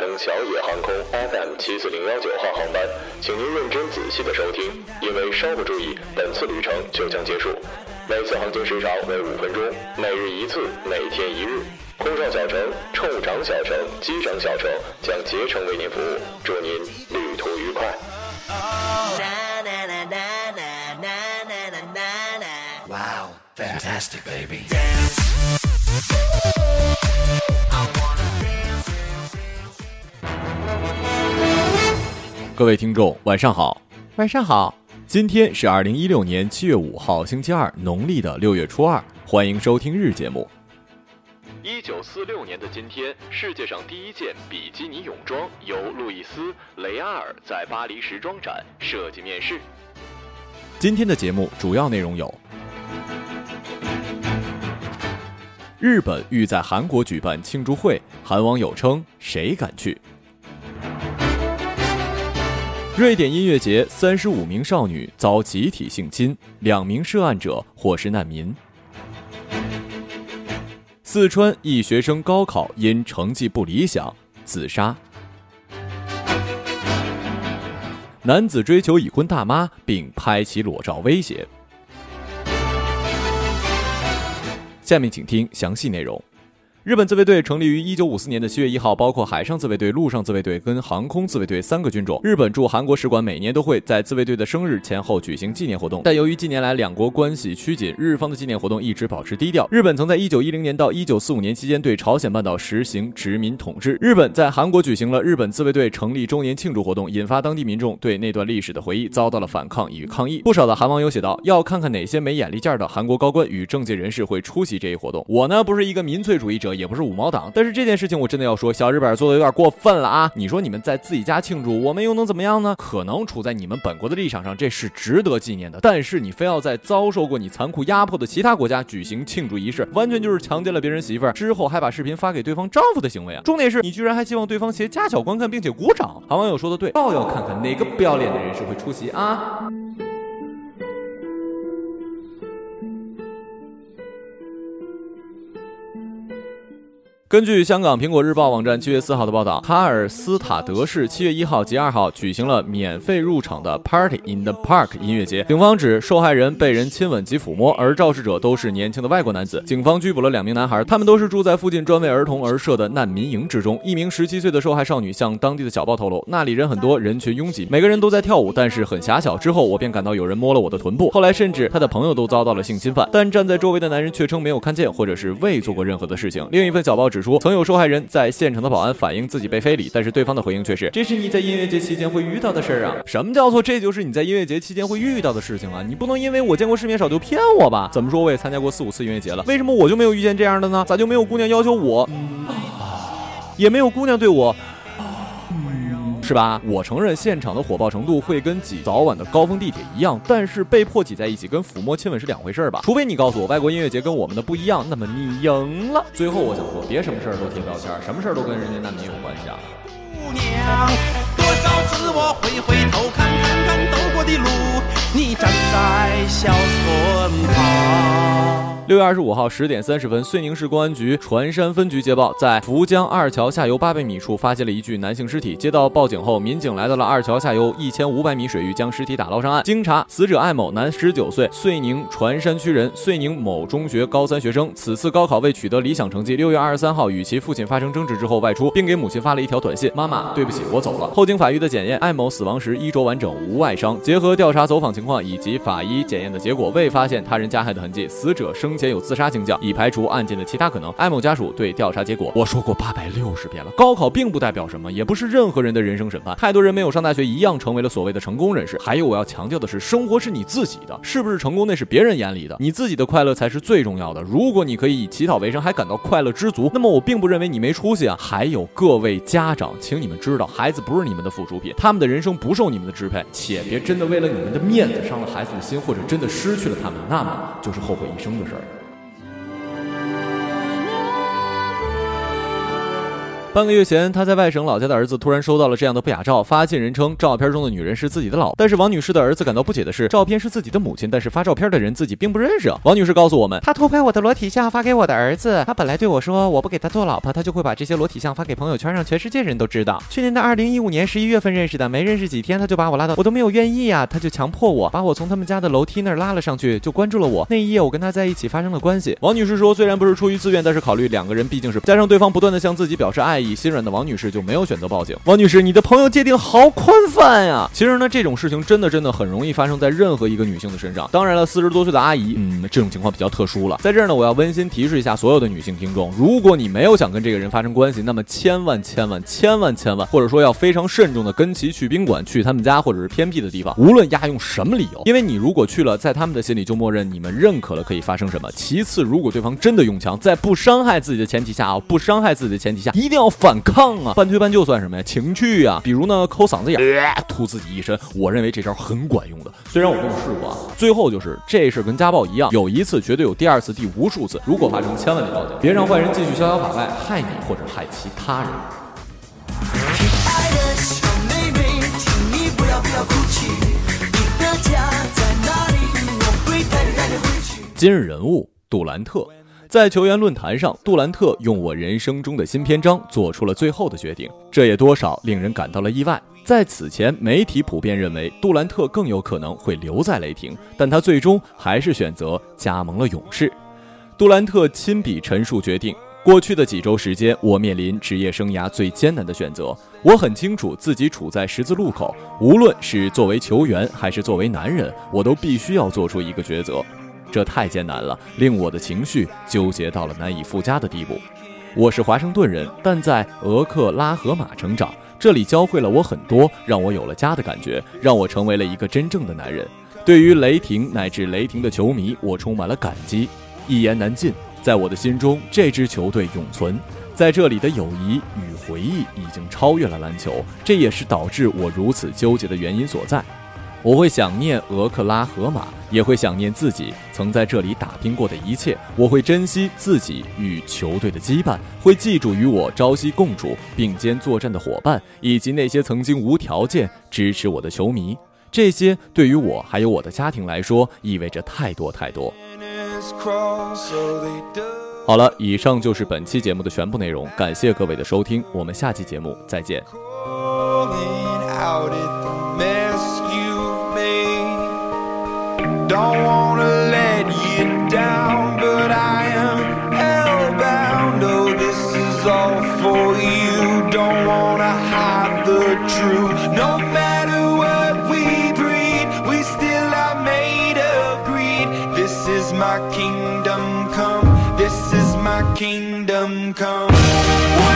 乘小野航空 FM 七四零幺九号航班，请您认真仔细的收听，因为稍不注意，本次旅程就将结束。每次航行时长为五分钟，每日一次，每天一日。空少小乘、乘务长小乘、机长小乘将竭诚为您服务，祝您旅途愉快。Wow, fantastic, baby. man 各位听众，晚上好，晚上好。今天是二零一六年七月五号，星期二，农历的六月初二。欢迎收听日节目。一九四六年的今天，世界上第一件比基尼泳装由路易斯·雷阿尔在巴黎时装展设计面世。今天的节目主要内容有：日本欲在韩国举办庆祝会，韩网友称谁敢去？瑞典音乐节，三十五名少女遭集体性侵，两名涉案者或是难民。四川一学生高考因成绩不理想自杀。男子追求已婚大妈并拍其裸照威胁。下面请听详细内容。日本自卫队成立于一九五四年的七月一号，包括海上自卫队、陆上自卫队跟航空自卫队三个军种。日本驻韩国使馆每年都会在自卫队的生日前后举行纪念活动，但由于近年来两国关系趋紧，日方的纪念活动一直保持低调。日本曾在一九一零年到一九四五年期间对朝鲜半岛实行殖民统治。日本在韩国举行了日本自卫队成立周年庆祝活动，引发当地民众对那段历史的回忆，遭到了反抗与抗议。不少的韩网友写道：“要看看哪些没眼力见儿的韩国高官与政界人士会出席这一活动。”我呢，不是一个民粹主义者。也不是五毛党，但是这件事情我真的要说，小日本做的有点过分了啊！你说你们在自己家庆祝，我们又能怎么样呢？可能处在你们本国的立场上，这是值得纪念的，但是你非要在遭受过你残酷压迫的其他国家举行庆祝仪式，完全就是强奸了别人媳妇儿之后还把视频发给对方丈夫的行为啊！重点是你居然还希望对方携家小观看并且鼓掌。韩网友说的对，倒要看看哪个不要脸的人士会出席啊！根据香港苹果日报网站七月四号的报道，卡尔斯塔德市七月一号及二号举行了免费入场的 Party in the Park 音乐节。警方指受害人被人亲吻及抚摸，而肇事者都是年轻的外国男子。警方拘捕了两名男孩，他们都是住在附近专为儿童而设的难民营之中。一名十七岁的受害少女向当地的小报透露，那里人很多，人群拥挤，每个人都在跳舞，但是很狭小。之后我便感到有人摸了我的臀部，后来甚至他的朋友都遭到了性侵犯，但站在周围的男人却称没有看见，或者是未做过任何的事情。另一份小报纸指出，曾有受害人在现场的保安反映自己被非礼，但是对方的回应却是：“这是你在音乐节期间会遇到的事儿啊！”什么叫做这就是你在音乐节期间会遇到的事情啊？你不能因为我见过世面少就骗我吧？怎么说我也参加过四五次音乐节了，为什么我就没有遇见这样的呢？咋就没有姑娘要求我，也没有姑娘对我？是吧？我承认现场的火爆程度会跟挤早晚的高峰地铁一样，但是被迫挤在一起跟抚摸亲吻是两回事儿吧？除非你告诉我外国音乐节跟我们的不一样，那么你赢了。最后我想说，别什么事儿都贴标签，什么事儿都跟人家难民有关系啊。姑娘，多少次我回回头看看六月二十五号十点三十分，遂宁市公安局船山分局接报，在福江二桥下游八百米处发现了一具男性尸体。接到报警后，民警来到了二桥下游一千五百米水域，将尸体打捞上岸。经查，死者艾某，男，十九岁，遂宁船山区人，遂宁某中学高三学生。此次高考未取得理想成绩，六月二十三号与其父亲发生争执之后外出，并给母亲发了一条短信：“妈妈，对不起，我走了。”后经法医的检验，艾某死亡时衣着完整，无外伤。结合调查走访情况以及法医检验的结果，未发现他人加害的痕迹。死者生前有自杀倾向，已排除案件的其他可能。艾某家属对调查结果，我说过八百六十遍了，高考并不代表什么，也不是任何人的人生审判。太多人没有上大学，一样成为了所谓的成功人士。还有我要强调的是，生活是你自己的，是不是成功那是别人眼里的，你自己的快乐才是最重要的。如果你可以以乞讨为生，还感到快乐知足，那么我并不认为你没出息啊。还有各位家长，请你们知道，孩子不是你们的附属品，他们的人生不受你们的支配，且别真的为了你们的面子伤了孩子的心，或者真的失去了他们，那么就是后悔一生的事儿。半个月前，他在外省老家的儿子突然收到了这样的不雅照，发信人称照片中的女人是自己的老婆。但是王女士的儿子感到不解的是，照片是自己的母亲，但是发照片的人自己并不认识。王女士告诉我们，他偷拍我的裸体像发给我的儿子，他本来对我说，我不给他做老婆，他就会把这些裸体像发给朋友圈，让全世界人都知道。去年的二零一五年十一月份认识的，没认识几天他就把我拉到，我都没有愿意呀，他就强迫我把我从他们家的楼梯那儿拉了上去，就关注了我。那一夜我跟他在一起发生了关系。王女士说，虽然不是出于自愿，但是考虑两个人毕竟是加上对方不断的向自己表示爱以，心软的王女士。就没有选择报警。王女士，你的朋友界定好宽泛呀。其实呢，这种事情真的真的很容易发生在任何一个女性的身上。当然了，四十多岁的阿姨，嗯，这种情况比较特殊了。在这儿呢，我要温馨提示一下所有的女性听众：如果你没有想跟这个人发生关系，那么千万千万千万千万，或者说要非常慎重的跟其去宾馆、去他们家或者是偏僻的地方，无论押用什么理由。因为你如果去了，在他们的心里就默认你们认可了可以发生什么。其次，如果对方真的用枪，在不伤害自己的前提下啊，不伤害自己的前提下，一定要反抗啊！半推半就算什么呀？情趣啊，比如呢，抠嗓子眼，吐自己一身。我认为这招很管用的，虽然我没有试过啊。最后就是这事跟家暴一样，有一次绝对有第二次、第无数次。如果发生，千万得报警，别让坏人继续逍遥法外，害你或者害其他人。今日人物：杜兰特。在球员论坛上，杜兰特用我人生中的新篇章做出了最后的决定，这也多少令人感到了意外。在此前，媒体普遍认为杜兰特更有可能会留在雷霆，但他最终还是选择加盟了勇士。杜兰特亲笔陈述决定：过去的几周时间，我面临职业生涯最艰难的选择。我很清楚自己处在十字路口，无论是作为球员还是作为男人，我都必须要做出一个抉择。这太艰难了，令我的情绪纠结到了难以复加的地步。我是华盛顿人，但在俄克拉荷马成长，这里教会了我很多，让我有了家的感觉，让我成为了一个真正的男人。对于雷霆乃至雷霆的球迷，我充满了感激，一言难尽。在我的心中，这支球队永存，在这里的友谊与回忆已经超越了篮球，这也是导致我如此纠结的原因所在。我会想念俄克拉荷马，也会想念自己曾在这里打拼过的一切。我会珍惜自己与球队的羁绊，会记住与我朝夕共处、并肩作战的伙伴，以及那些曾经无条件支持我的球迷。这些对于我还有我的家庭来说，意味着太多太多。好了，以上就是本期节目的全部内容，感谢各位的收听，我们下期节目再见。Don't wanna let you down, but I am hellbound. Oh, this is all for you. Don't wanna hide the truth. No matter what we breed, we still are made of greed. This is my kingdom come. This is my kingdom come.